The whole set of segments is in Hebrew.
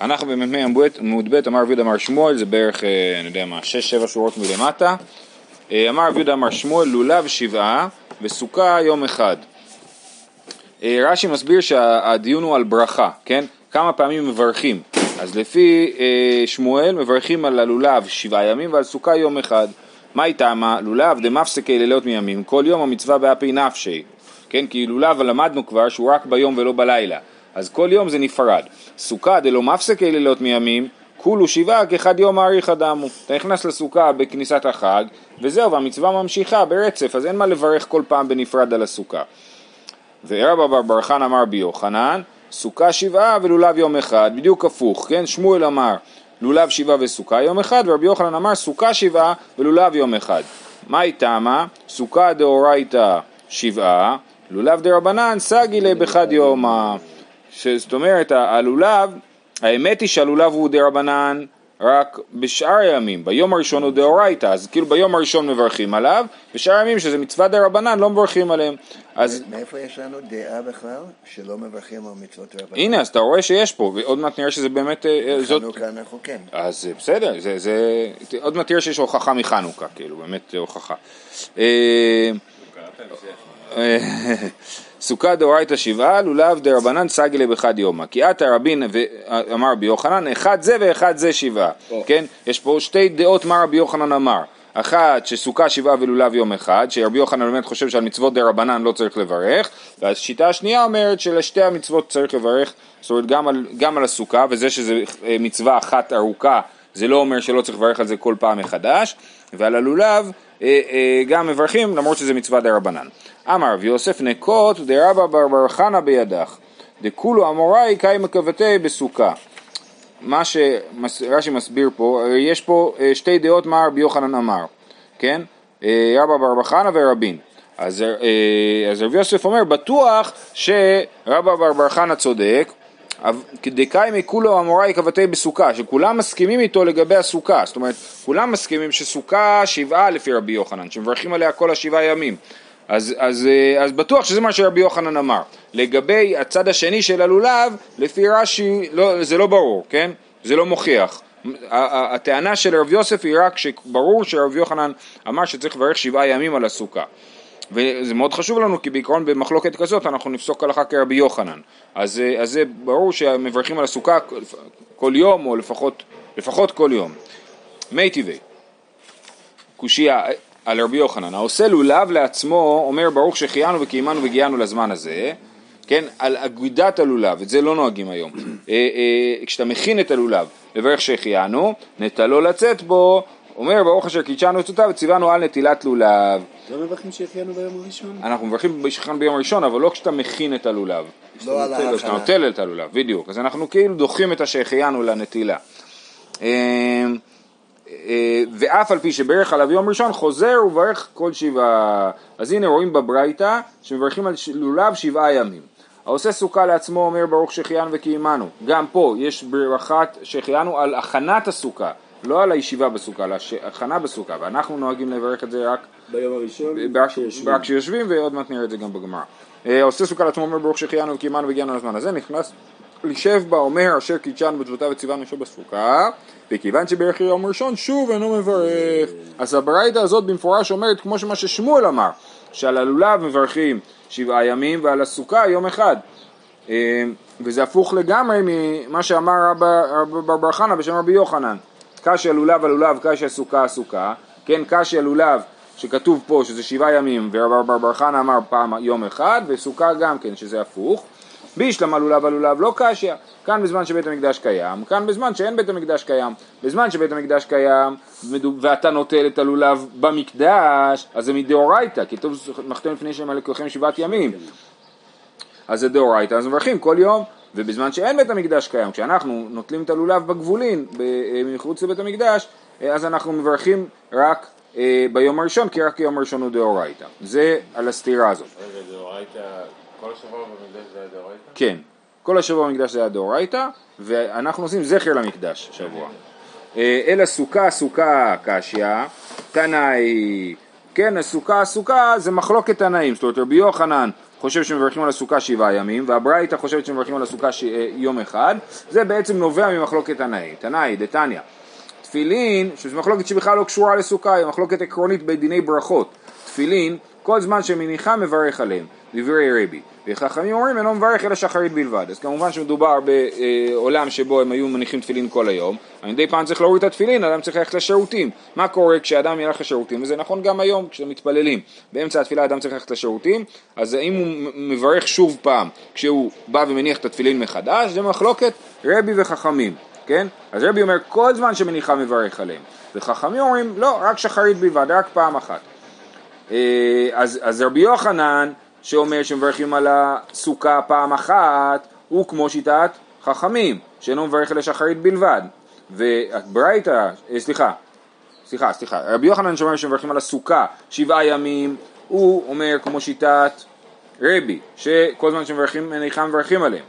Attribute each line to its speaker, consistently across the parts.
Speaker 1: אנחנו במ"ה עמוד ב', אמר רבי יהודה אמר שמואל, זה בערך, אה, אני יודע מה, שש שבע שורות מלמטה. אה, אמר רבי יהודה אמר שמואל, לולב שבעה וסוכה יום אחד. אה, רש"י מסביר שהדיון הוא על ברכה, כן? כמה פעמים מברכים. אז לפי שמואל מברכים על הלולב שבעה ימים ועל סוכה יום אחד. מה איתמה? לולב דמפסקי לילות מימים, כל יום המצווה באפי נפשי. כן? כי לולב למדנו כבר שהוא רק ביום ולא בלילה. אז כל יום זה נפרד. סוכה דלא מפסקי לילות מימים, כולו שבעה כאחד יום האריך אדמו. אתה נכנס לסוכה בכניסת החג, וזהו, והמצווה ממשיכה ברצף, אז אין מה לברך כל פעם בנפרד על הסוכה. ורבא בר בר חן אמר ביוחנן, סוכה שבעה ולולב יום אחד, בדיוק הפוך, כן? שמואל אמר לולב שבעה וסוכה יום אחד, ורבי יוחנן אמר סוכה שבעה ולולב יום אחד. מה איתמה? סוכה דאורייתא שבעה, לולב דרבנן סגי בחד יומא. זאת אומרת, הלולב, האמת היא שהלולב הוא דרבנן רק בשאר הימים, ביום הראשון הוא דאורייתא, אז כאילו ביום הראשון מברכים עליו, בשאר הימים שזה מצווה דרבנן לא מברכים עליהם.
Speaker 2: אז... מאיפה יש לנו דעה בכלל שלא מברכים על מצוות דרבנן?
Speaker 1: הנה, אז אתה רואה שיש פה, ועוד מעט נראה שזה באמת...
Speaker 2: אה, זאת... חנוכה אנחנו כן.
Speaker 1: אז בסדר, זה, זה... עוד מעט נראה שיש הוכחה מחנוכה, כאילו, באמת הוכחה. סוכה דאורייתא שבעה, לולב דרבנן סגלה בחד יומא. כי עתה רבין אמר רבי יוחנן, אחד זה ואחד זה שבעה. כן? יש פה שתי דעות מה רבי יוחנן אמר. אחת שסוכה שבעה ולולב יום אחד, שרבי יוחנן באמת חושב שעל מצוות דה רבנן לא צריך לברך, והשיטה השנייה אומרת שלשתי המצוות צריך לברך, זאת אומרת גם על, גם על הסוכה, וזה שזה אה, מצווה אחת ארוכה, זה לא אומר שלא צריך לברך על זה כל פעם מחדש, ועל הלולב גם מברכים למרות שזה מצווה דה רבנן. אמר רב יוסף נקות דרבא בר חנה בידך דכולו אמוראי קאי מקוותי בסוכה מה שרש"י מסביר פה, יש פה אה, שתי דעות מה רבי יוחנן אמר, כן? רבא בר חנה ורבין. אז, אז רבי יוסף אומר, בטוח שרבא בר בר חנה צודק, דקאי מכולו אמוראי כבתי בסוכה, שכולם מסכימים איתו לגבי הסוכה, זאת אומרת, כולם מסכימים שסוכה שבעה לפי רבי יוחנן, שמברכים עליה כל השבעה ימים. אז, אז, אה, אז בטוח שזה מה שרבי יוחנן אמר. לגבי הצד השני של הלולב, לפי רש"י לא, זה לא ברור, כן? זה לא מוכיח. הטענה של רב יוסף היא רק שברור שרבי יוחנן אמר שצריך לברך שבעה ימים על הסוכה. וזה מאוד חשוב לנו כי בעיקרון במחלוקת כזאת אנחנו נפסוק הלכה כרבי יוחנן. אז, אה, אז זה ברור שמברכים על הסוכה כל יום או לפחות, לפחות כל יום. מי טבעי, קושייה על רבי יוחנן, העושה לולב לעצמו אומר ברוך שהחיינו וקיימנו והגיענו לזמן הזה, כן, על אגודת הלולב, את זה לא נוהגים היום. אה, אה, כשאתה מכין את הלולב לברך שהחיינו, נטלו לצאת בו אומר ברוך אשר קידשנו עצותיו וציוונו על נטילת לולב.
Speaker 3: לא מברכים שהחיינו ביום הראשון?
Speaker 1: אנחנו מברכים שהחיינו ביום הראשון, אבל לא כשאתה מכין את הלולב.
Speaker 2: לא על ההכנה.
Speaker 1: כשאתה נוטל את הלולב, בדיוק. אז אנחנו כאילו דוחים את השהחיינו לנטילה. אמ, אה, ואף על פי שברך עליו יום ראשון חוזר וברך כל שבעה. אז הנה רואים בברייתא שמברכים על לולב שבעה ימים. העושה סוכה לעצמו אומר ברוך שהחיינו וקיימנו. גם פה יש ברכת שהחיינו על הכנת הסוכה. לא על הישיבה בסוכה, על ההכנה בסוכה, ואנחנו נוהגים לברך את זה רק
Speaker 3: ביום הראשון,
Speaker 1: רק כשיושבים, ועוד מעט נראה את זה גם בגמרא. אה, עושה סוכה לעצמו אומר ברוך שהחיינו וקיימנו והגיענו לזמן הזה, נכנס לשב בה אומר אשר קידשנו בצוותיו וציוונו לשוב בסוכה, וכיוון שברך יום ראשון שוב אינו מברך. אז הברייתא הזאת במפורש אומרת כמו שמה ששמואל אמר, שעל הלולב מברכים שבעה ימים ועל הסוכה יום אחד. אה, וזה הפוך לגמרי ממה שאמר רבי בר חנא בשם רבי יוחנן. קשיא לולב על לולב, קשיא סוכה סוכה, כן, קשיא לולב שכתוב פה שזה שבעה ימים, ורב בר חנא אמר פעם יום אחד, וסוכה גם כן שזה הפוך. בישלמה לולב על לולב לא קשיא, כאן בזמן שבית המקדש קיים, כאן בזמן שאין בית המקדש קיים. בזמן שבית המקדש קיים ואתה נוטל את הלולב במקדש, אז זה מדאורייתא, כי טוב מחתם לפני שהם הלקוחים שבעת ימים. אז זה דאורייתא, אז מברכים כל יום. ובזמן שאין בית המקדש קיים, כשאנחנו נוטלים את הלולב בגבולין אה, מחוץ לבית המקדש, אה, אז אנחנו מברכים רק אה, ביום הראשון, כי רק יום הראשון הוא דאורייתא. זה על הסתירה הזאת.
Speaker 4: רגע, דאורייתא, כל השבוע במקדש זה היה דאורייתא?
Speaker 1: כן, כל השבוע במקדש זה היה דאורייתא, ואנחנו עושים זכר למקדש השבוע. אלא סוכה סוכה קשיא, תנאי, כן, הסוכה הסוכה זה מחלוקת תנאים, זאת אומרת רבי יוחנן חושב שמברכים על הסוכה שבעה ימים, והברייתא חושבת שמברכים על הסוכה ש... אה, יום אחד, זה בעצם נובע ממחלוקת תנאי, תנאי, דתניא. תפילין, שזו מחלוקת שבכלל לא קשורה לסוכה, היא מחלוקת עקרונית בדיני ברכות. תפילין, כל זמן שמניחה מברך עליהם, דברי רבי. וחכמים אומרים אינו מברך אלא שחרית בלבד. אז כמובן שמדובר בעולם שבו הם היו מניחים תפילין כל היום, אבל מדי פעם צריך להוריד את התפילין, אדם צריך ללכת לשירותים. מה קורה כשאדם ילך לשירותים? וזה נכון גם היום כשמתפללים. באמצע התפילה אדם צריך ללכת לשירותים, אז אם הוא מברך שוב פעם כשהוא בא ומניח את התפילין מחדש, זה מחלוקת רבי וחכמים. כן? אז רבי אומר כל זמן שמניחה מברך עליהם, וחכמים אומרים לא, רק שחרית בלבד, רק פעם אחת. אה, אז, אז רבי יוחנן שאומר שמברכים על הסוכה פעם אחת הוא כמו שיטת חכמים שאינו מברך על השחרית בלבד. וברייתא, אה, סליחה, סליחה, סליחה, רבי יוחנן שאומר שמברכים על הסוכה שבעה ימים הוא אומר כמו שיטת רבי שכל זמן שמברכים מניחה מברכים עליהם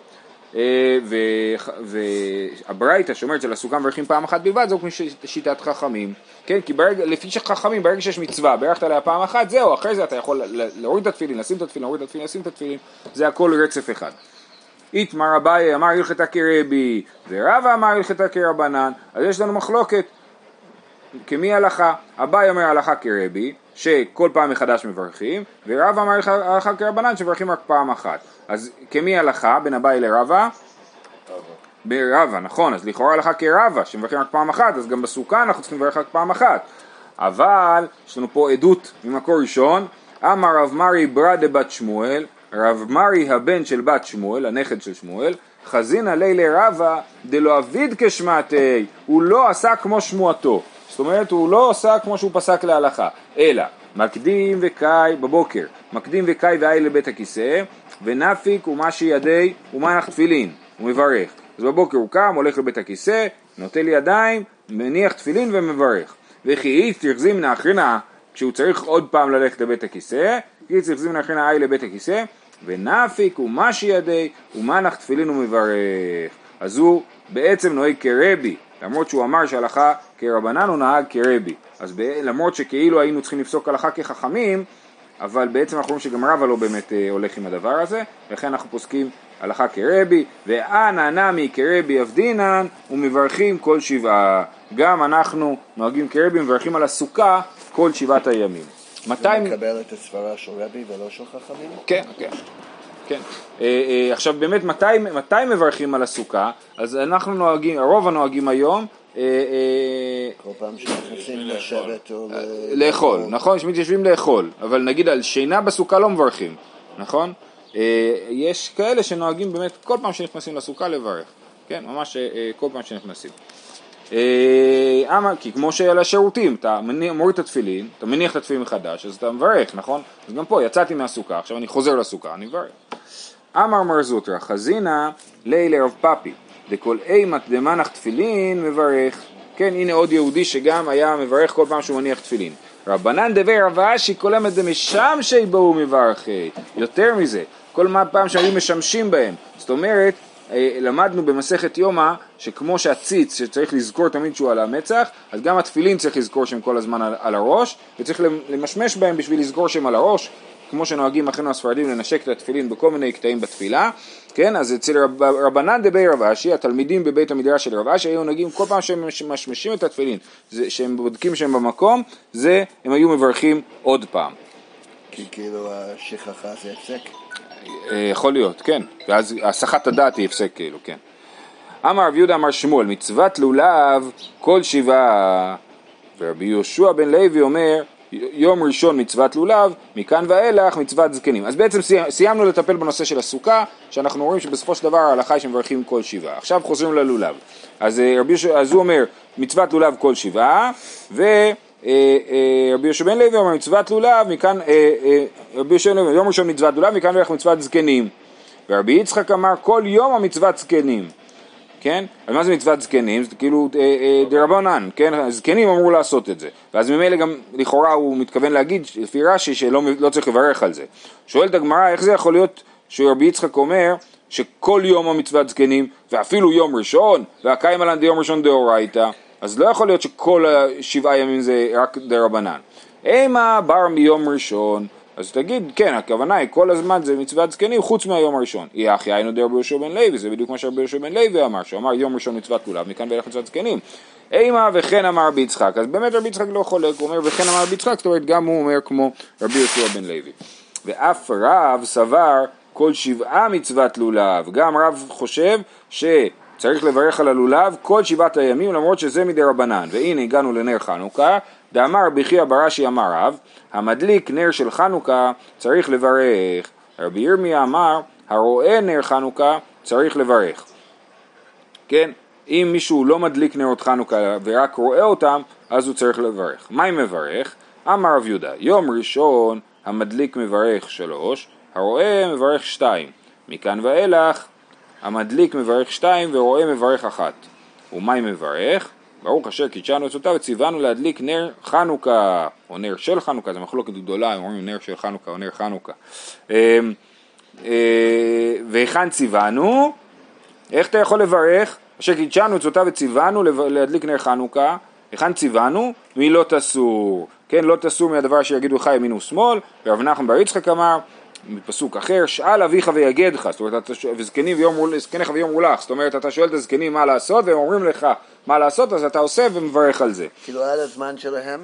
Speaker 1: והברייתא שאומרת שלסוכה מברכים פעם אחת בלבד זו שיטת חכמים כן? כי ברגע, לפי שחכמים, ברגע שיש מצווה, ברכת עליה פעם אחת, זהו, אחרי זה אתה יכול להוריד את התפילין, לשים את התפילין, להוריד את התפילין, לשים את התפילין, זה הכל רצף אחד. איתמר אביי אמר הלכתה כרבי, ורבא אמר הלכתה כרבנן, אז יש לנו מחלוקת, כמי הלכה? אביי אומר הלכה כרבי, שכל פעם מחדש מברכים, ורבא אמר הלכה כרבנן, שמברכים רק פעם אחת. אז כמי הלכה בין אביי לרבא? ברבה, נכון, אז לכאורה הלכה כרבה, שמברכים רק פעם אחת, אז גם בסוכה אנחנו צריכים לברך רק פעם אחת. אבל, יש לנו פה עדות ממקור ראשון, אמר רב מרי ברא דבת שמואל, רב מרי הבן של בת שמואל, הנכד של שמואל, חזינא לילי רבה דלא אביד כשמעתי, הוא לא עשה כמו שמועתו. זאת אומרת, הוא לא עשה כמו שהוא פסק להלכה, אלא מקדים וקאי בבוקר, מקדים וקאי ואי לבית הכיסא, ונפיק ומשי ידי ומנח תפילין, הוא מברך. אז בבוקר הוא קם, הולך לבית הכיסא, נוטל ידיים, מניח תפילין ומברך. וכי איץ תרזים נאחרינה, כשהוא צריך עוד פעם ללכת לבית הכיסא, כי איץ תרזים נאחרינה אי לבית הכיסא, ונפיק ומשי ידי ומנח תפילין ומברך. אז הוא בעצם נוהג כרבי, למרות שהוא אמר שהלכה כרבנן הוא נהג כרבי. אז ב... למרות שכאילו היינו צריכים לפסוק הלכה כחכמים, אבל בעצם אנחנו רואים שגם רבא לא באמת אה, הולך עם הדבר הזה, לכן אנחנו פוסקים הלכה כרבי, ואנא נמי כרבי אבדינן ומברכים כל שבעה. גם אנחנו נוהגים כרבי ומברכים על הסוכה כל שבעת הימים.
Speaker 2: מתי... זה מקבל את הסברה של רבי ולא של חכמים?
Speaker 1: כן, כן. כן. אה, אה, עכשיו באמת מתי, מתי מברכים על הסוכה? אז אנחנו נוהגים, הרוב הנוהגים היום
Speaker 2: אה, כל פעם שנכנסים לשבת או
Speaker 1: לאכול, נכון, שמתיישבים לאכול, אבל נגיד על שינה בסוכה לא מברכים, נכון? יש כאלה שנוהגים באמת כל פעם שנכנסים לסוכה לברך, כן, ממש כל פעם שנכנסים. אה, כי כמו שעל השירותים, אתה מוריד את התפילין, אתה מניח את התפילין מחדש, אז אתה מברך, נכון? אז גם פה יצאתי מהסוכה, עכשיו אני חוזר לסוכה, אני מברך. אמר מר זוטרא, חזינא לילה רב פאפי, דכל אימת דמנח תפילין מברך. כן, הנה עוד יהודי שגם היה מברך כל פעם שהוא מניח תפילין. רבנן דבי רב אשי כל אמת דמשם שיבואו מברכי. יותר מזה, כל פעם שהיו משמשים בהם. זאת אומרת, אה, למדנו במסכת יומא שכמו שהציץ שצריך לזכור תמיד שהוא על המצח, אז גם התפילין צריך לזכור שהם כל הזמן על, על הראש, וצריך למשמש בהם בשביל לזכור שהם על הראש, כמו שנוהגים אחינו הספרדים לנשק את התפילין בכל מיני קטעים בתפילה, כן, אז אצל רב, רבנן דבי רב אשי, התלמידים בבית המדרש של רב אשי היו נוהגים כל פעם שהם משמשים את התפילין, זה, שהם בודקים שהם במקום, זה הם היו מברכים עוד פעם.
Speaker 2: כי כאילו השכחה זה הפסק?
Speaker 1: אה, יכול להיות, כן, ואז הסחת הדעת היא הפסק כאילו, כן. אמר רב יהודה אמר שמואל, מצוות לולב כל שבעה, ורבי יהושע בן לוי אומר, יום ראשון מצוות לולב, מכאן ואילך מצוות זקנים. אז בעצם סיימנו לטפל בנושא של הסוכה, שאנחנו רואים שבסופו של דבר ההלכה היא שמברכים כל שבעה. עכשיו חוזרים ללולב. אז, אה, רבי, אז הוא אומר מצוות לולב כל שבעה, ו... אה, אה, רבי יהושע בן לוי אומר מצוות לולב, מכאן, רבי יהושע בן לוי, יום ראשון מצוות לולב, מכאן ואילך מצוות זקנים. ורבי יצחק אמר כל יום המצוות זקנים. כן? אז מה זה מצוות זקנים? זה כאילו דרבנן, כן? זקנים אמרו לעשות את זה. ואז ממילא גם לכאורה הוא מתכוון להגיד, לפי רש"י, שלא לא צריך לברך על זה. שואלת הגמרא, איך זה יכול להיות שרבי יצחק אומר שכל יום המצוות זקנים, ואפילו יום ראשון, והקיים עלן דיום ראשון דאורייתא? אז לא יכול להיות שכל השבעה ימים זה רק דה רבנן. אימה בר מיום ראשון, אז תגיד, כן, הכוונה היא כל הזמן זה מצוות זקנים חוץ מהיום הראשון. יהיה אחי היינו דרבי יהושע בן לוי, זה בדיוק מה שרבי יהושע בן לוי אמר, שהוא אמר יום ראשון מצוות לולב, מכאן ואילך מצוות זקנים. אימה וכן אמר רבי יצחק, אז באמת רבי יצחק לא חולק, הוא אומר וכן אמר רבי יצחק, זאת אומרת גם הוא אומר כמו רבי יהושע בן לוי. ואף רב סבר כל שבעה מצוות לולב, גם רב חושב שצריך לברך על הלולב כל שבעת הימים למרות שזה מדי רבנן, והנה הגענו לנר חנוכה, דאמר רבי חייא בראשי אמר רב, המדליק נר של חנוכה צריך לברך, רבי ירמיה אמר הרואה נר חנוכה צריך לברך, כן? אם מישהו לא מדליק נרות חנוכה ורק רואה אותם, אז הוא צריך לברך. מה אם מברך? אמר רב יהודה, יום ראשון המדליק מברך שלוש, הרואה מברך שתיים. מכאן ואילך המדליק מברך שתיים ורואה מברך אחת. ומה אם מברך? ברוך אשר קידשנו עצותיו וציוונו להדליק נר חנוכה, או נר של חנוכה, זו מחלוקת גדולה, הם אומרים נר של חנוכה או נר חנוכה. אמ, אה, והיכן ציוונו? איך אתה יכול לברך? אשר קידשנו עצותיו וציוונו להדליק נר חנוכה, היכן ציוונו? מלא תסור. כן, לא תסור מהדבר אשר יגידו לך ימין ושמאל, ורב נחמן בר יצחק אמר, מפסוק אחר, שאל אביך ויגדך, זאת אומרת, זקניך ויאמרו לך, זאת אומרת, אתה שואל את הזקנים מה לעשות, והם אומרים לך מה לעשות, אז אתה עושה ומברך על זה.
Speaker 2: כאילו עד הזמן שלהם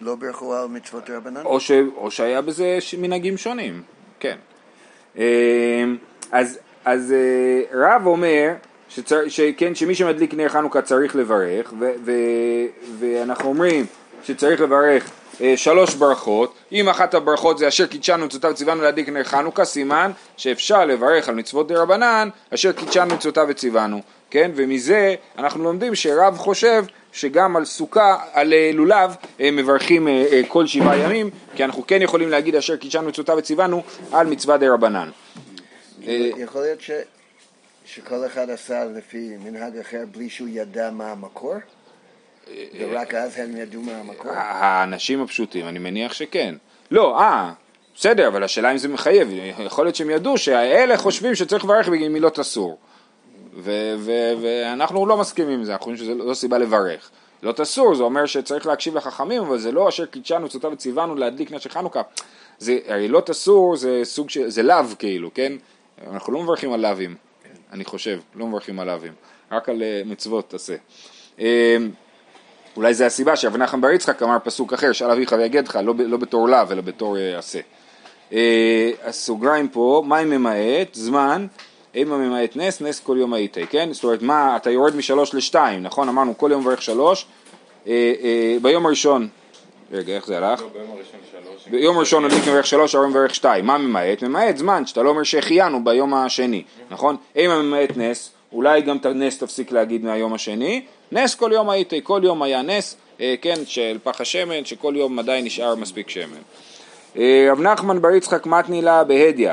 Speaker 2: לא בירכו על מצוות רבנן?
Speaker 1: או, ש, או שהיה בזה מנהגים שונים, כן. אה, אז, אז אה, רב אומר, שצר, שכן, שמי שמדליק נר חנוכה צריך לברך, ו, ו, ואנחנו אומרים שצריך לברך שלוש ברכות, אם אחת הברכות זה אשר קידשנו מצוותיו וציוונו להדליק נר חנוכה, סימן שאפשר לברך על מצוות דה רבנן, אשר קידשנו מצוותיו וציוונו, כן? ומזה אנחנו לומדים שרב חושב שגם על סוכה, על אה, לולב, אה, מברכים אה, אה, כל שבעה ימים, כי אנחנו כן יכולים להגיד אשר קידשנו מצוותיו וציוונו על מצווה דה רבנן. אה,
Speaker 2: יכול להיות ש... שכל אחד עשה לפי מנהג אחר בלי שהוא ידע מה המקור? ורק אז הם ידעו מה המקור?
Speaker 1: האנשים הפשוטים, אני מניח שכן. לא, אה, בסדר, אבל השאלה אם זה מחייב, יכול להיות שהם ידעו שהאלה חושבים שצריך לברך בגלל מילות אסור. ו- ו- ואנחנו לא מסכימים עם זה, אנחנו חושבים שזו לא סיבה לברך. מילות אסור, זה אומר שצריך להקשיב לחכמים, אבל זה לא אשר קידשנו צאתה וציוונו להדליק נר של חנוכה. זה, עלילות אסור זה סוג של, זה לאו כאילו, כן? אנחנו לא מברכים על לאווים, אני חושב, לא מברכים על לאווים, רק על אה, מצוות תעשה. אולי זה הסיבה שרב נחמן בר יצחק אמר פסוק אחר, שאל אביך ויגדך, לא, לא בתור לאו, אלא בתור אה, עשה. אה, הסוגריים פה, מה אם ממעט? זמן, אימה ממעט נס, נס כל יום הייתי, כן? זאת אומרת, מה, אתה יורד משלוש לשתיים, נכון? אמרנו כל יום מברך שלוש, אה, אה, ביום הראשון, רגע, איך זה הלך?
Speaker 4: לא, ביום הראשון
Speaker 1: נדליק מברך שלוש, היום מברך שתיים. מה ממעט? ממעט זמן, שאתה לא אומר שהחיינו ביום השני, נכון? אם ממעט נס, אולי גם את הנס תפסיק להגיד מהיום השני. נס כל יום הייתי, כל יום היה נס, אה, כן, של פח השמן, שכל יום עדיין נשאר מספיק שמן. אה, רב נחמן בר יצחק מתני לה בהדיא.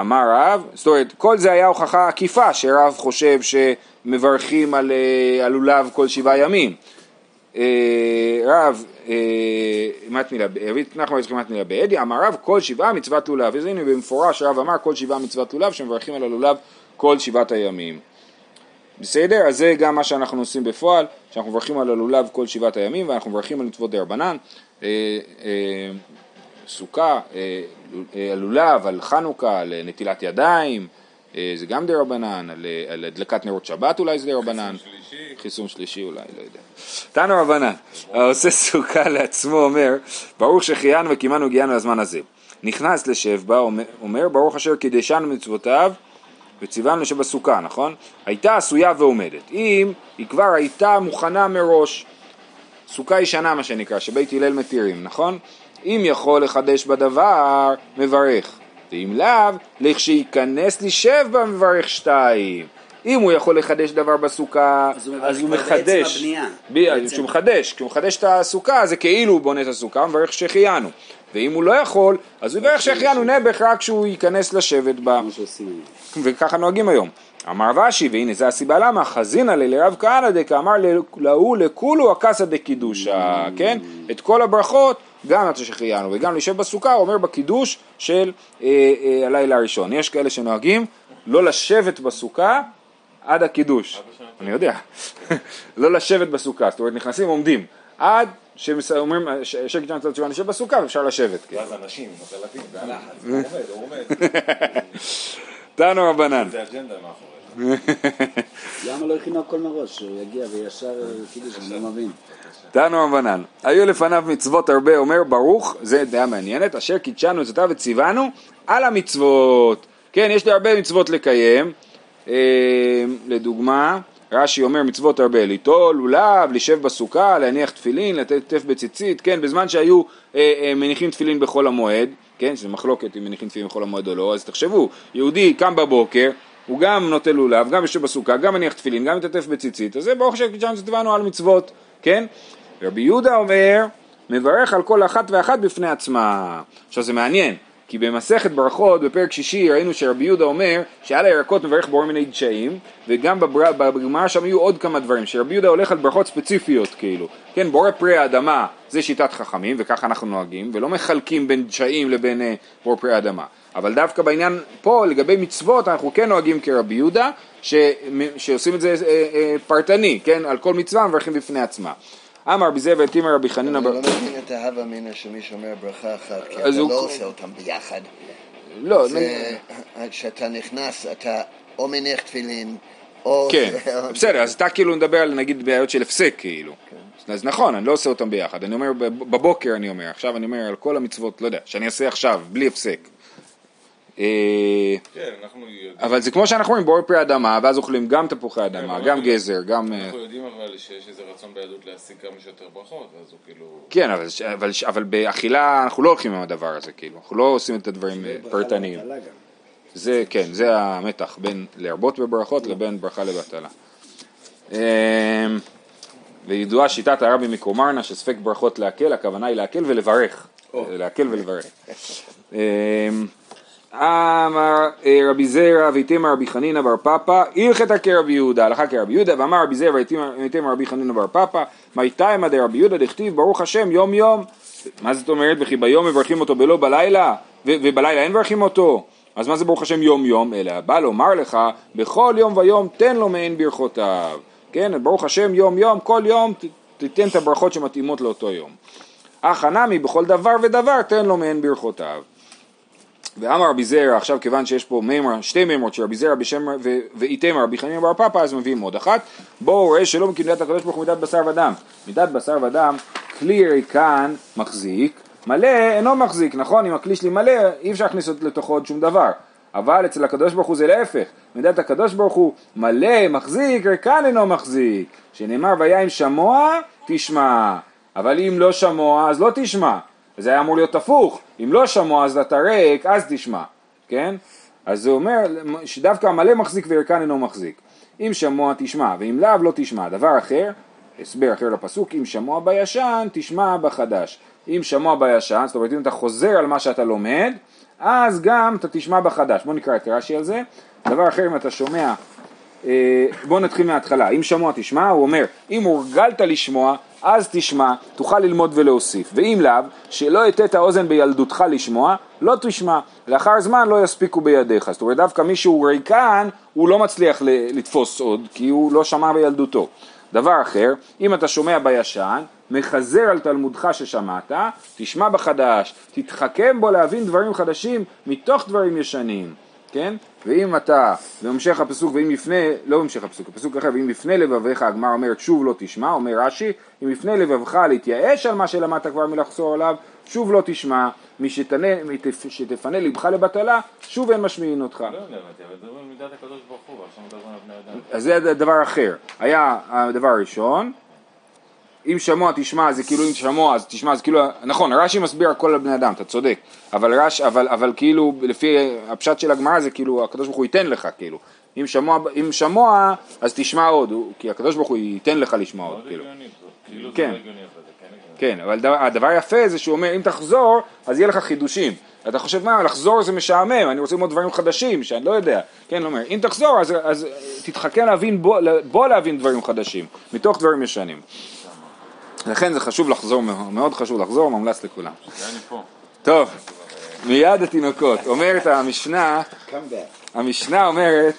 Speaker 1: אמר רב, זאת אומרת, כל זה היה הוכחה עקיפה שרב חושב שמברכים על, אה, על לולב כל שבעה ימים. אה, רב אה, מתנילה, נחמן יצחק מתנילה בעדי, אמר רב כל שבעה מצוות לולב, אז הנה במפורש רב אמר כל שבעה מצוות לולב שמברכים על הלולב כל שבעת הימים. בסדר? אז זה גם מה שאנחנו עושים בפועל, שאנחנו מברכים על הלולב כל שבעת הימים ואנחנו מברכים על מצוות דרבנן, אה, אה, סוכה, אה, אה, על לולב, על חנוכה, על נטילת ידיים, אה, זה גם דרבנן, על, אה, על הדלקת נרות שבת אולי זה דרבנן.
Speaker 4: שלישי.
Speaker 1: חיסון שלישי אולי, לא יודע. תנו רבנן, העושה סוכה לעצמו אומר, ברוך שהחיינו וקימנו הגיענו לזמן הזה. נכנס לשב בה, אומר- אומר, ברוך אשר קידשנו מצוותיו וציוונו שבסוכה, נכון? הייתה עשויה ועומדת. אם היא כבר הייתה מוכנה מראש, סוכה ישנה מה שנקרא, שבית הלל מתירים, נכון? אם יכול לחדש בדבר, מברך. ואם לאו, לכשייכנס לשב בה מברך שתיים. אם הוא יכול לחדש דבר בסוכה,
Speaker 3: אז הוא
Speaker 1: אז הוא
Speaker 3: כבר בעצם
Speaker 1: מחדש.
Speaker 3: הבנייה.
Speaker 1: ב-
Speaker 3: בעצם.
Speaker 1: כשהוא מחדש, כשהוא מחדש את הסוכה זה כאילו הוא בונה את הסוכה, מברך שהחיינו. ואם הוא לא יכול, אז הוא יברך שהחיינו נעבך רק כשהוא ייכנס לשבת בה. וככה נוהגים היום. אמר רש"י, והנה זה הסיבה למה, חזינא לי לרב כהנא דקה אמר להוא לכולו הקסא דקידושה, כן? את כל הברכות, גם נתן שהחיינו וגם להישב בסוכה, הוא אומר בקידוש של אה, אה, הלילה הראשון. יש כאלה שנוהגים לא לשבת בסוכה עד הקידוש. אני יודע. לא לשבת בסוכה, זאת אומרת נכנסים עומדים. עד שאומרים, שקט שם צד תשובה נשב בסוכה ואפשר לשבת. כאילו.
Speaker 4: ואז אנשים, נותן להבין, זה הלחץ, הוא עומד, הוא עומד.
Speaker 1: תנו רבנן.
Speaker 4: זה אג'נדה מאחורי.
Speaker 3: למה לא הכינו הכל מראש? שהוא יגיע וישר אה, קידוש, אני לא מבין.
Speaker 1: תנו רבנן, היו לפניו מצוות הרבה, אומר ברוך, זה דעה מעניינת, אשר קידשנו עצותיו וציוונו על המצוות. כן, יש לי הרבה מצוות לקיים, אה, לדוגמה, רש"י אומר מצוות הרבה, ליטול לולב, לשב בסוכה, להניח תפילין, לתת כתף בציצית, כן, בזמן שהיו אה, אה, מניחים תפילין בחול המועד, כן, שזה מחלוקת אם מניחים תפילין בחול המועד או לא, אז תחשבו, יהודי קם בבוקר, הוא גם נוטל לולב, גם יושב בסוכה, גם מניח תפילין, גם מתעטף בציצית, אז זה ברוך השם קידשנו שציוונו על מצוות, כן? רבי יהודה אומר, מברך על כל אחת ואחת בפני עצמה. עכשיו זה מעניין, כי במסכת ברכות בפרק שישי ראינו שרבי יהודה אומר שעל הירקות מברך בורא מיני דשאים וגם בגמרא שם היו עוד כמה דברים שרבי יהודה הולך על ברכות ספציפיות כאילו. כן בורא פרי האדמה זה שיטת חכמים וככה אנחנו נוהגים ולא מחלקים בין דשאים לבין אה, בורא פרי האדמה. אבל דווקא בעניין פה לגבי מצוות אנחנו כן נוהגים כרבי יהודה ש, שעושים את זה אה, אה, פרטני כן? על כל מצווה מברכים בפני עצמה אמר רבי זאב ותימר רבי חנינא
Speaker 2: אני
Speaker 1: בר...
Speaker 2: לא מבין את ההווה אמינא שמי שאומר ברכה אחת, כי אתה לא עושה אותם ביחד.
Speaker 1: לא,
Speaker 2: זה כשאתה נכנס, אתה או מניח תפילין, או...
Speaker 1: כן, בסדר, אז אתה כאילו מדבר על נגיד בעיות של הפסק כאילו. אז נכון, אני לא עושה אותם ביחד, אני אומר בב- בבוקר אני אומר, עכשיו אני אומר על כל המצוות, לא יודע, שאני אעשה עכשיו, בלי הפסק. אה,
Speaker 4: כן, אנחנו יודעים,
Speaker 1: אבל זה כמו שאנחנו אומרים, בורא פרי אדמה, ואז אוכלים גם תפוחי אדמה,
Speaker 4: אבל
Speaker 1: גם גזר, גם... אה,
Speaker 4: אנחנו יודעים אבל שיש איזה רצון ביהדות להשיג כמה שיותר ברכות, אז הוא כאילו...
Speaker 1: כן, אבל, אבל, אבל באכילה אנחנו לא הולכים עם הדבר הזה, כאילו, אנחנו לא עושים את הדברים אה, פרטניים. זה, כן, זה המתח בין להרבות בברכות לבין ברכה לבטלה. אמ, וידועה שיטת הרבי מקומרנה שספק ברכות להקל, הכוונה היא להקל ולברך. להקל ולברך. אמ, אמר אה, רבי זרע ואיתמר רבי חנינא בר פפא, הלכתה כרבי יהודה, הלכה כרבי יהודה, ואמר רבי זרע ואיתמר רבי חנינא בר פפא, מי תימא דרבי יהודה דכתיב ברוך השם יום יום. מה זאת אומרת? וכי ביום מברכים אותו ולא בלילה? ובלילה אין מברכים אותו? אז מה זה ברוך השם יום יום? אלא בא לומר לך, בכל יום ויום תן לו מעין ברכותיו. כן, ברוך השם יום יום, כל יום תיתן את הברכות שמתאימות לאותו יום. אך הנמי בכל דבר ודבר תן לו מעין ברכותיו. ואמר רבי זרע, עכשיו כיוון שיש פה מימר, שתי מימרות של רבי זרע בשם ו- ואיתמר רבי חנין בר פפא, אז מביאים עוד אחת. בואו רואה שלא מכמידת הקדוש ברוך הוא מידת בשר ודם. מידת בשר ודם, כלי ריקן מחזיק, מלא אינו מחזיק, נכון? אם הכלי שלי מלא, אי אפשר להכניס לתוכו עוד שום דבר. אבל אצל הקדוש ברוך הוא זה להפך, מידת הקדוש ברוך הוא מלא, מחזיק, ריקן אינו מחזיק. שנאמר ויין שמוע, תשמע. אבל אם לא שמוע, אז לא תשמע. זה היה אמור להיות הפוך, אם לא שמוע אז אתה ריק, אז תשמע, כן? אז זה אומר שדווקא המלא מחזיק וירקן אינו מחזיק. אם שמוע תשמע, ואם לאו לא תשמע. דבר אחר, הסבר אחר לפסוק, אם שמוע בישן, תשמע בחדש. אם שמוע בישן, זאת אומרת אם אתה חוזר על מה שאתה לומד, אז גם אתה תשמע בחדש. בוא נקרא את רש"י על זה. דבר אחר, אם אתה שומע אה, בואו נתחיל מההתחלה, אם שמוע תשמע, הוא אומר, אם הורגלת לשמוע, אז תשמע, תוכל ללמוד ולהוסיף, ואם לאו, שלא הטית האוזן בילדותך לשמוע, לא תשמע, לאחר זמן לא יספיקו בידיך, זאת אומרת דווקא מי שהוא ריקן, הוא לא מצליח לתפוס עוד, כי הוא לא שמע בילדותו. דבר אחר, אם אתה שומע בישן, מחזר על תלמודך ששמעת, תשמע בחדש, תתחכם בו להבין דברים חדשים מתוך דברים ישנים. כן? ואם אתה, בהמשך הפסוק, ואם יפנה, לא בהמשך הפסוק, הפסוק אחר, ואם יפנה לבביך, הגמר אומרת שוב לא תשמע, אומר רש"י, אם יפנה לבבך להתייאש על מה שלמדת כבר מלחזור עליו, שוב לא תשמע, משתנה, שתפנה לבך לבטלה, שוב אין משמיעין אותך.
Speaker 4: לא יודע, אבל מדברים על מידת הקדוש ברוך הוא, עכשיו מדברים על בני אדם.
Speaker 1: אז זה דבר אחר. היה הדבר הראשון, אם שמוע תשמע זה כאילו אם שמוע אז תשמע זה כאילו נכון רש"י מסביר על כל הבני אדם אתה צודק. אבל רש אבל אבל כאילו לפי הפשט של הגמרא זה כאילו הקדוש ברוך הוא ייתן לך כאילו. אם שמוע אם שמוע אז תשמע עוד כי הקדוש ברוך הוא ייתן לך לשמוע עוד כאילו.
Speaker 4: כאילו
Speaker 1: כן.
Speaker 4: לא כן.
Speaker 1: כן אבל דבר, הדבר היפה זה שהוא אומר אם תחזור אז יהיה לך חידושים. אתה חושב מה לחזור זה משעמם אני רוצה ללמוד דברים חדשים שאני לא יודע. כן אומר אם תחזור אז, אז תתחכם להבין בוא, בוא להבין דברים חדשים מתוך דברים ישנים לכן זה חשוב לחזור מאוד מאוד חשוב לחזור ממלץ לכולם. טוב מיד התינוקות אומרת המשנה. המשנה אומרת,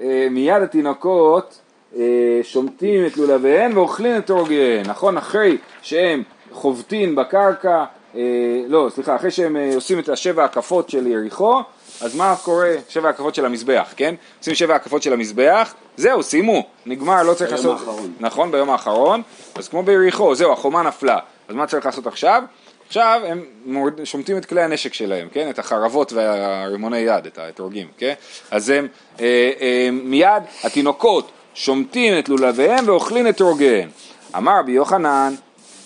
Speaker 1: אה, מיד התינוקות, אה, שומטים את לולביהן ואוכלים את אתרוגיהן, נכון? אחרי שהם חובטים בקרקע, אה, לא, סליחה, אחרי שהם עושים את השבע הקפות של יריחו, אז מה קורה? שבע הקפות של המזבח, כן? עושים שבע הקפות של המזבח, זהו, סיימו, נגמר, לא צריך
Speaker 3: ביום
Speaker 1: לעשות...
Speaker 3: האחרון.
Speaker 1: נכון, ביום האחרון, אז כמו ביריחו, זהו, החומה נפלה, אז מה צריך לעשות עכשיו? עכשיו הם מורד- שומטים את כלי הנשק שלהם, כן? את החרבות והרימוני יד, את האתרוגים, כן? אז הם אה, אה, מיד, התינוקות שומטים את לולביהם ואוכלים אתרוגיהם. אמר רבי יוחנן,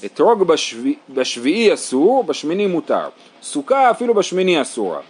Speaker 1: אתרוג בשבי, בשביעי אסור, בשמיני מותר. סוכה אפילו בשמיני אסורה.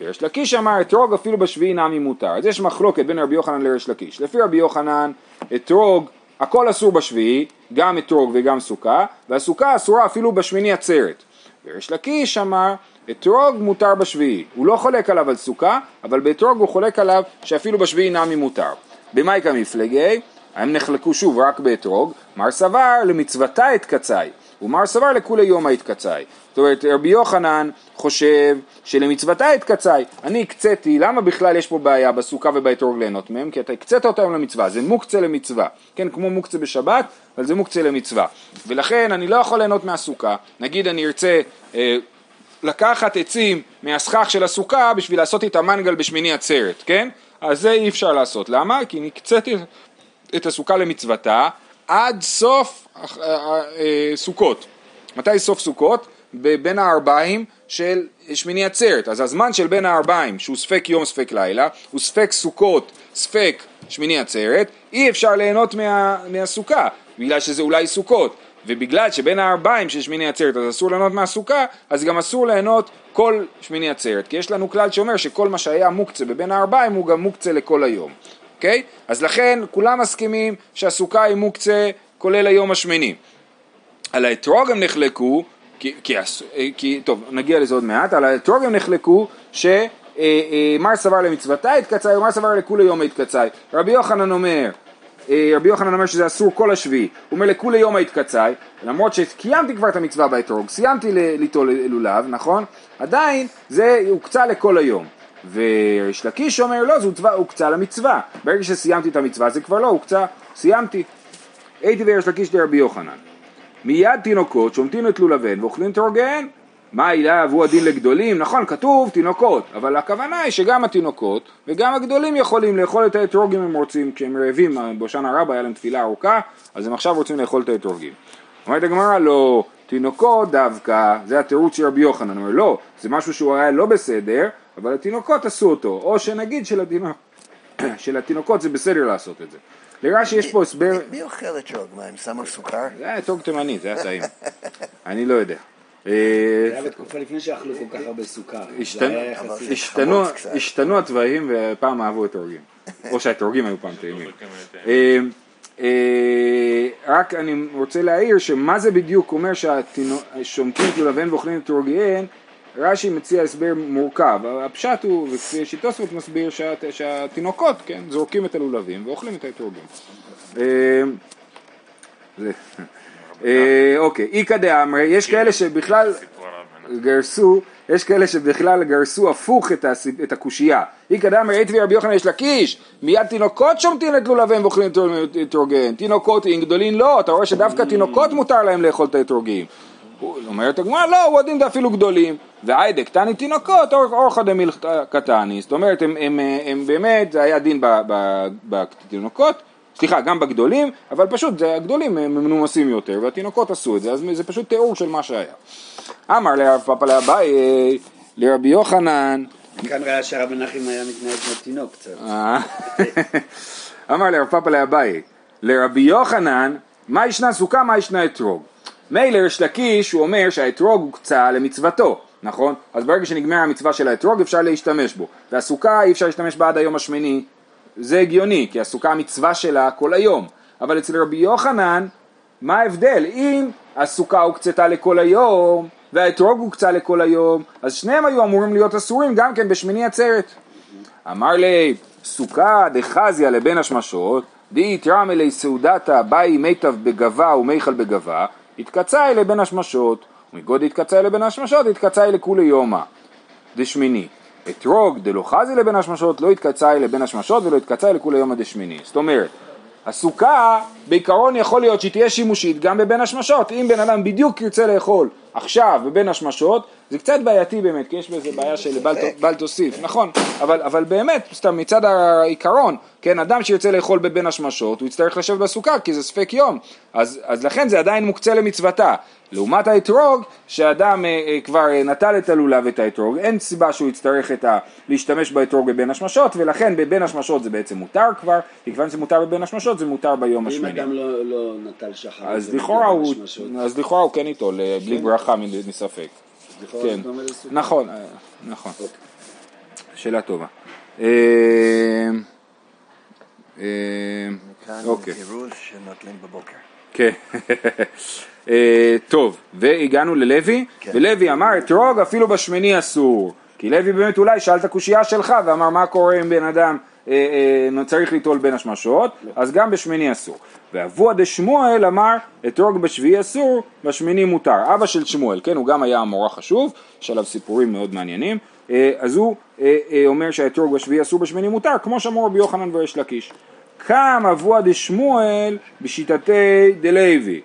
Speaker 1: וריש לקיש אמר אתרוג אפילו בשביעי נמי מותר. אז יש מחלוקת בין רבי יוחנן לריש לקיש. לפי רבי יוחנן, אתרוג, הכל אסור בשביעי, גם אתרוג וגם סוכה, והסוכה אסורה אפילו בשמיני עצרת. וריש לקיש אמר, אתרוג מותר בשביעי. הוא לא חולק עליו על סוכה, אבל באתרוג הוא חולק עליו שאפילו בשביעי נמי מותר. במאי כמפלגי, הם נחלקו שוב רק באתרוג, מר סבר למצוותה אתקצאי, ומר סבר לכולי יומא אתקצאי. זאת אומרת, רבי יוחנן חושב שלמצוותה אתקצאי. אני הקציתי, למה בכלל יש פה בעיה בסוכה ובאתרוג ליהנות מהם? כי אתה הקצית אותם למצווה, זה מוקצה למצווה. כן, כמו מוקצה בשבת, אבל זה מוקצה למצווה. ולכן אני לא יכול ליהנות מהסוכה. נגיד אני ארצה... אה, לקחת עצים מהסכך של הסוכה בשביל לעשות איתה מנגל בשמיני עצרת, כן? אז זה אי אפשר לעשות. למה? כי נקציתי את הסוכה למצוותה עד סוף סוכות. מתי סוף סוכות? בין הארבעים של שמיני עצרת. אז הזמן של בין הארבעים, שהוא ספק יום ספק לילה, הוא ספק סוכות, ספק שמיני עצרת, אי אפשר ליהנות מה, מהסוכה, בגלל שזה אולי סוכות. ובגלל שבין הארבעים של שמיני עצרת אז אסור ליהנות מהסוכה, אז גם אסור ליהנות כל שמיני עצרת. כי יש לנו כלל שאומר שכל מה שהיה מוקצה בבין הארבעים הוא גם מוקצה לכל היום. אוקיי? אז לכן כולם מסכימים שהסוכה היא מוקצה כולל היום השמיני. על האתרוג הם נחלקו, כי, כי, אה, כי, טוב, נגיע לזה עוד מעט, על האתרוג הם נחלקו שמר סבר למצוותה התקצאי ומר סבר לכולי יום התקצאי. רבי יוחנן אומר, אה, רבי יוחנן אומר שזה אסור כל השביעי, הוא אומר לכולי יום התקצאי, למרות שקיימתי כבר את המצווה באתרוג, סיימתי ליטול לולב, נכון? עדיין זה הוקצה לכל היום. וריש לקיש אומר לא, זה הוקצה למצווה, ברגע שסיימתי את המצווה זה כבר לא הוקצה, סיימתי. הייתי וריש לקיש לרבי יוחנן. מיד תינוקות שומטים את לולביהן ואוכלים את הורגיהן. מה העילה והוא הדין לגדולים? נכון, כתוב תינוקות, אבל הכוונה היא שגם התינוקות וגם הגדולים יכולים לאכול את האתרוגים אם רוצים, כשהם רעבים, בהושענא רבה היה להם תפילה ארוכה, אז הם עכשיו רוצים לאכול את האתרוגים. אומרת הגמרא, לא, תינוקות דווקא, זה התירוץ של רבי יוחנן, אומר לא, זה משהו שהוא היה לא בסדר, אבל התינוקות עשו אותו, או שנגיד שלתינוק, שלתינוקות זה בסדר לעשות את זה. לרש"י יש פה הסבר,
Speaker 2: מי- אוכל אתרוג? מה, הם שמו סוכר?
Speaker 1: זה היה אתרוג תימני, זה היה טעים. אני לא יודע. אה,
Speaker 3: זה היה בתקופה לפני שאכלו כל כך הרבה סוכר.
Speaker 1: השתנו- הצבעים ופעם אהבו אתרוגים. או שהאתרוגים היו פעם טעימים. אה, אה, רק אני רוצה להעיר שמה זה בדיוק אומר ששומטים את לולביהן ואוכלים את אתרוגיהן, רש"י מציע הסבר מורכב, הפשט הוא, וכפי שתוספות מסביר שהת- שהתינוקות, כן, זורקים את הלולבים ואוכלים את האתרוגים. אה, אה, אוקיי, איכא דאמרי, יש כאלה שבכלל. גרסו, יש כאלה שבכלל גרסו הפוך את, הקושייה. איכא דאמרי עת ורבי יוחנן יש לקיש, מיד תינוקות שומטים את לולביהם ואוכלים את אתרוגיהם. תינוקות, אם גדולים לא, אתה רואה שדווקא תינוקות מותר להם לאכול את האתרוגים. אומרת הגמרא, לא, הוא הדין אפילו גדולים. והיידה קטני תינוקות, אור- אורחא דמילתא קטני. זאת אומרת, הם, הם, הם באמת, זה היה דין בתינוקות, סליחה, גם בגדולים, אבל פשוט זה, הגדולים הם מנומסים יותר, והתינוקות עשו את זה, אז זה פשוט תיאור של מה שהיה. אמר לרב פאפא לאביי, לרבי יוחנן,
Speaker 3: כאן ראה שהרב מנחם היה מתנהג כמו תינוק קצת.
Speaker 1: אה, אמר לרב פאפא לאביי, לרבי יוחנן, מה ישנה סוכה, מה ישנה אתרוג? מילא ריש לקיש, הוא אומר שהאתרוג הוקצה למצוותו, נכון? אז ברגע שנגמר המצווה של האתרוג אפשר להשתמש בו, והסוכה אי אפשר להשתמש בה עד היום השמיני, זה הגיוני, כי הסוכה המצווה שלה כל היום, אבל אצל רבי יוחנן, מה ההבדל? אם הסוכה הוקצתה לכל היום, והאתרוג הוקצה לכל היום, אז שניהם היו אמורים להיות אסורים גם כן בשמיני עצרת. אמר לי, סוכה דחזיה לבין השמשות, די תרם אלי סעודתה באי מיטב בגבה ומיכל בגבה, התקצאי לבין השמשות, ומגוד התקצאי לבין השמשות, התקצאי לכולי יומא. דשמיני. אתרוג דלא חזי לבין השמשות, לא התקצאי לבין השמשות ולא התקצאי לכולי יומא דשמיני. זאת אומרת, הסוכה בעיקרון יכול להיות שהיא תהיה שימושית גם בבין השמשות, אם בן אדם בדיוק ירצה לאכול עכשיו בבין השמשות, זה קצת בעייתי באמת, כי יש בזה בעיה של בל, בל תוסיף, נכון, אבל, אבל באמת, סתם מצד העיקרון, כן, אדם שירצה לאכול בבין השמשות, הוא יצטרך לשבת בסוכה כי זה ספק יום, אז, אז לכן זה עדיין מוקצה למצוותה. לעומת האתרוג, שאדם אה, אה, כבר אה, נטל את הלולב ואת האתרוג, אין סיבה שהוא יצטרך את ה, להשתמש באתרוג בבין השמשות, ולכן בבין השמשות זה בעצם מותר כבר, מכיוון שזה מותר בבין השמשות זה מותר ביום
Speaker 3: אם
Speaker 1: השמיני.
Speaker 3: אדם לא, לא נטל שחר,
Speaker 1: אז לכאורה הוא,
Speaker 3: בשמשות,
Speaker 1: אז לכאורה הוא כן איתו, בלי ברכה מספק.
Speaker 3: אז לכאורה
Speaker 1: כן. נכון, אה, נכון,
Speaker 3: אוקיי.
Speaker 1: שאלה טובה. אה, אה,
Speaker 2: כאן
Speaker 1: אוקיי.
Speaker 2: פירוש שנוטלים בבוקר.
Speaker 1: כן. אה, טוב, והגענו ללוי,
Speaker 2: כן.
Speaker 1: ולוי אמר אתרוג אפילו בשמיני אסור. כי לוי באמת אולי שאל את הקושייה שלך ואמר מה קורה אם בן אדם אה, אה, צריך ליטול בין השמשות, אז גם בשמיני אסור. ואבוה דשמואל אמר אתרוג בשביעי אסור, בשמיני מותר. אבא של שמואל, כן, הוא גם היה המורה חשוב, יש עליו סיפורים מאוד מעניינים, אה, אז הוא אה, אה, אומר שהאתרוג בשביעי אסור, בשמיני מותר, כמו שאמרו רבי יוחנן וריש לקיש. קם אבוה דשמואל בשיטתי דלוי.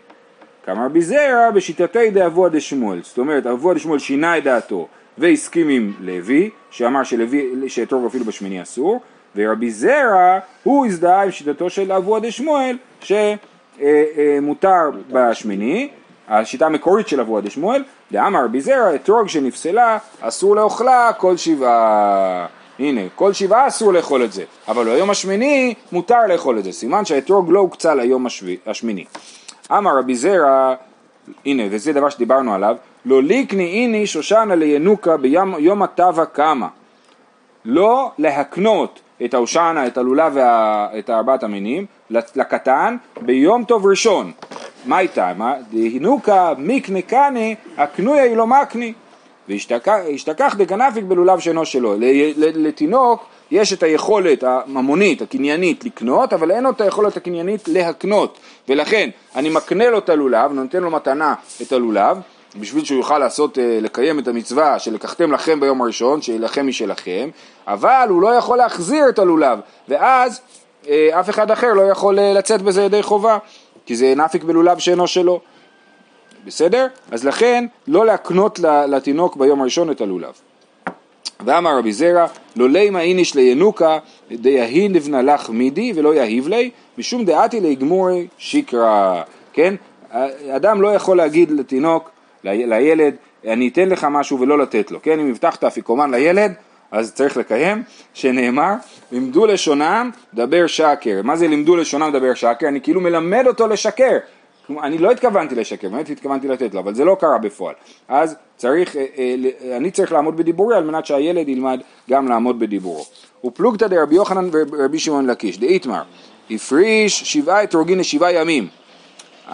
Speaker 1: קם רבי זרע בשיטתי דאבוה דשמואל, זאת אומרת אבוה דשמואל שינה את דעתו והסכים עם לוי, שאמר שלוי, שאתרוג אפילו בשמיני אסור, ורבי זרע הוא הזדהה עם שיטתו של אבוה דשמואל שמותר בשמיני, השיטה המקורית של אבוה דשמואל, דאמר רבי זרע אתרוג שנפסלה אסור לאוכלה כל שבעה. הנה, כל שבעה אסור לאכול את זה, אבל ביום השמיני מותר לאכול את זה, סימן שהאתרוג לא הוקצה ליום השמיני. אמר רבי זרע, הנה, וזה דבר שדיברנו עליו, לא ליקני איני שושנה לינוקה ביום הטבה קמה. לא להקנות את ההושענא, את הלולב ואת ארבעת המינים לקטן ביום טוב ראשון. מה? מה? דהינוקה מיקנה קני הקנויה היא לא מקני. והשתכח דגנפיק בלולב שאינו שלו. לתינוק יש את היכולת הממונית, הקניינית, לקנות, אבל אין לו את היכולת הקניינית להקנות. ולכן אני מקנה לו את הלולב, נותן לו מתנה את הלולב, בשביל שהוא יוכל לעשות, אה, לקיים את המצווה של לקחתם לכם ביום הראשון, שיילחם משלכם, אבל הוא לא יכול להחזיר את הלולב, ואז אה, אף אחד אחר לא יכול אה, לצאת בזה ידי חובה, כי זה נפיק בלולב שאינו שלו. בסדר? אז לכן לא להקנות לתינוק ביום הראשון את הלולב. ואמר רבי זרע, לא לימה איניש לינוקה דיהין לבנה לך מידי ולא יהיב לי, משום דעתי ליגמורי שקרא, כן? אדם לא יכול להגיד לתינוק, לילד, אני אתן לך משהו ולא לתת לו, כן? אם הבטחת אפיקומן לילד, אז צריך לקיים, שנאמר, לימדו לשונם דבר שקר. מה זה לימדו לשונם דבר שקר? אני כאילו מלמד אותו לשקר. אני לא התכוונתי לשקר, באמת התכוונתי לתת לו, אבל זה לא קרה בפועל. אז צריך, אה, אה, אני צריך לעמוד בדיבורי על מנת שהילד ילמד גם לעמוד בדיבורו. ופלוגתא דרבי יוחנן ורבי שמעון לקיש, דאיתמר, הפריש שבעה אתרוגין לשבעה ימים.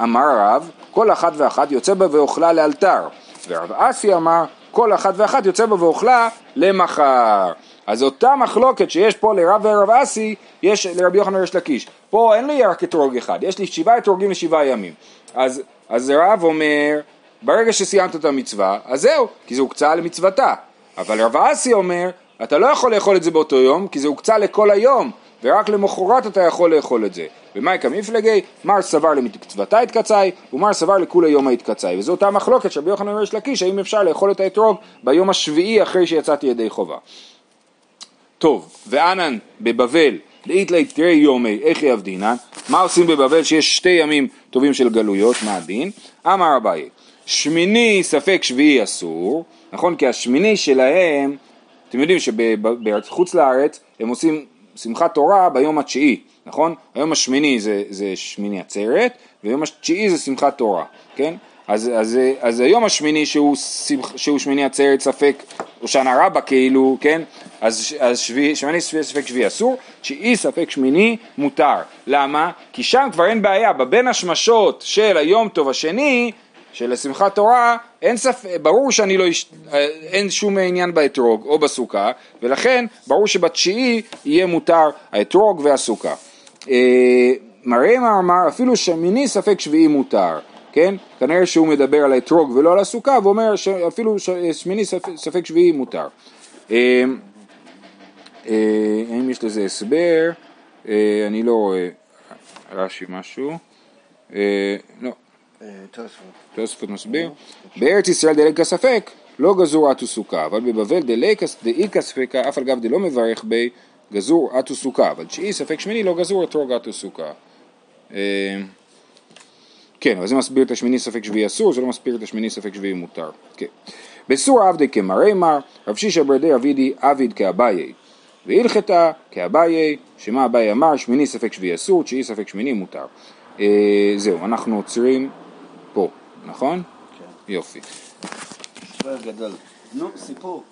Speaker 1: אמר הרב, כל אחת ואחת יוצא בה ואוכלה לאלתר. ורב אסי אמר, כל אחת ואחת יוצא בה ואוכלה למחר. אז אותה מחלוקת שיש פה לרב ורב אסי, יש לרבי יוחנן וריש לקיש. פה אין לי רק אתרוג אחד, יש לי שבעה אתרוגים לשבעה ימים. אז, אז רב אומר, ברגע שסיימת את המצווה, אז זהו, כי זה הוקצה למצוותה. אבל רב אסי אומר, אתה לא יכול לאכול את זה באותו יום, כי זה הוקצה לכל היום, ורק למחרת אתה יכול לאכול את זה. ומייקה מפלגי, מר סבר למצוותה התקצאי, ומר סבר לכולי יומא התקצאי. וזו אותה מחלוקת של רבי יוחנן וריש לקיש, האם אפשר לאכול את האתרוג ביום השביעי אחרי שיצאתי ידי חובה. טוב, ואנן בבבל, דאית לה תראה יומי, איך יעבדינן? מה עושים בבבל שיש שתי ימים טובים של גלויות, מה הדין? אמר אביי, שמיני ספק שביעי אסור, נכון? כי השמיני שלהם, אתם יודעים שבחוץ לארץ הם עושים שמחת תורה ביום התשיעי, נכון? היום השמיני זה, זה שמיני עצרת, ויום התשיעי זה שמחת תורה, כן? אז, אז, אז היום השמיני שהוא, שהוא שמיני עצרת ספק הושענא רבה כאילו, כן? אז, אז שביעי, שמיני ספק שביעי אסור, תשיעי ספק שמיני מותר. למה? כי שם כבר אין בעיה, בבין השמשות של היום טוב השני, של שמחת תורה, אין ספק, ברור שאני לא, אש- אין שום עניין באתרוג או בסוכה, ולכן ברור שבתשיעי יהיה מותר האתרוג והסוכה. אה, מראה אמר אפילו שמיני ספק שביעי מותר, כן? כנראה שהוא מדבר על האתרוג ולא על הסוכה, ואומר שאפילו שמיני ספק, ספק שביעי מותר. אה, אה, האם יש לזה הסבר? אה, אני לא רואה. רש"י משהו. אה, לא,
Speaker 2: אה, תוספות.
Speaker 1: מסביר. בארץ ישראל דליקה ספק, לא גזור אטו סוכה, אבל בבבל דאיקה ספקה, אף על גב דלא מברך בי, גזור אטו סוכה, אבל תשיעי ספק שמיני לא גזור אתרוג אטו סוכה. כן, אבל זה מסביר את השמיני ספק שביעי אסור, זה לא מסביר את השמיני ספק שביעי מותר. כן. בסור עבדי כמרי מר, רב שישא ברדי אבידי עביד כאביי. והלכתה כאביי, שמה אביי אמר, שמיני ספק שביעי אסור, תשיעי ספק שמיני מותר. אה, זהו, אנחנו עוצרים פה, נכון?
Speaker 3: כן.
Speaker 1: יופי.
Speaker 3: גדול. נו, סיפור.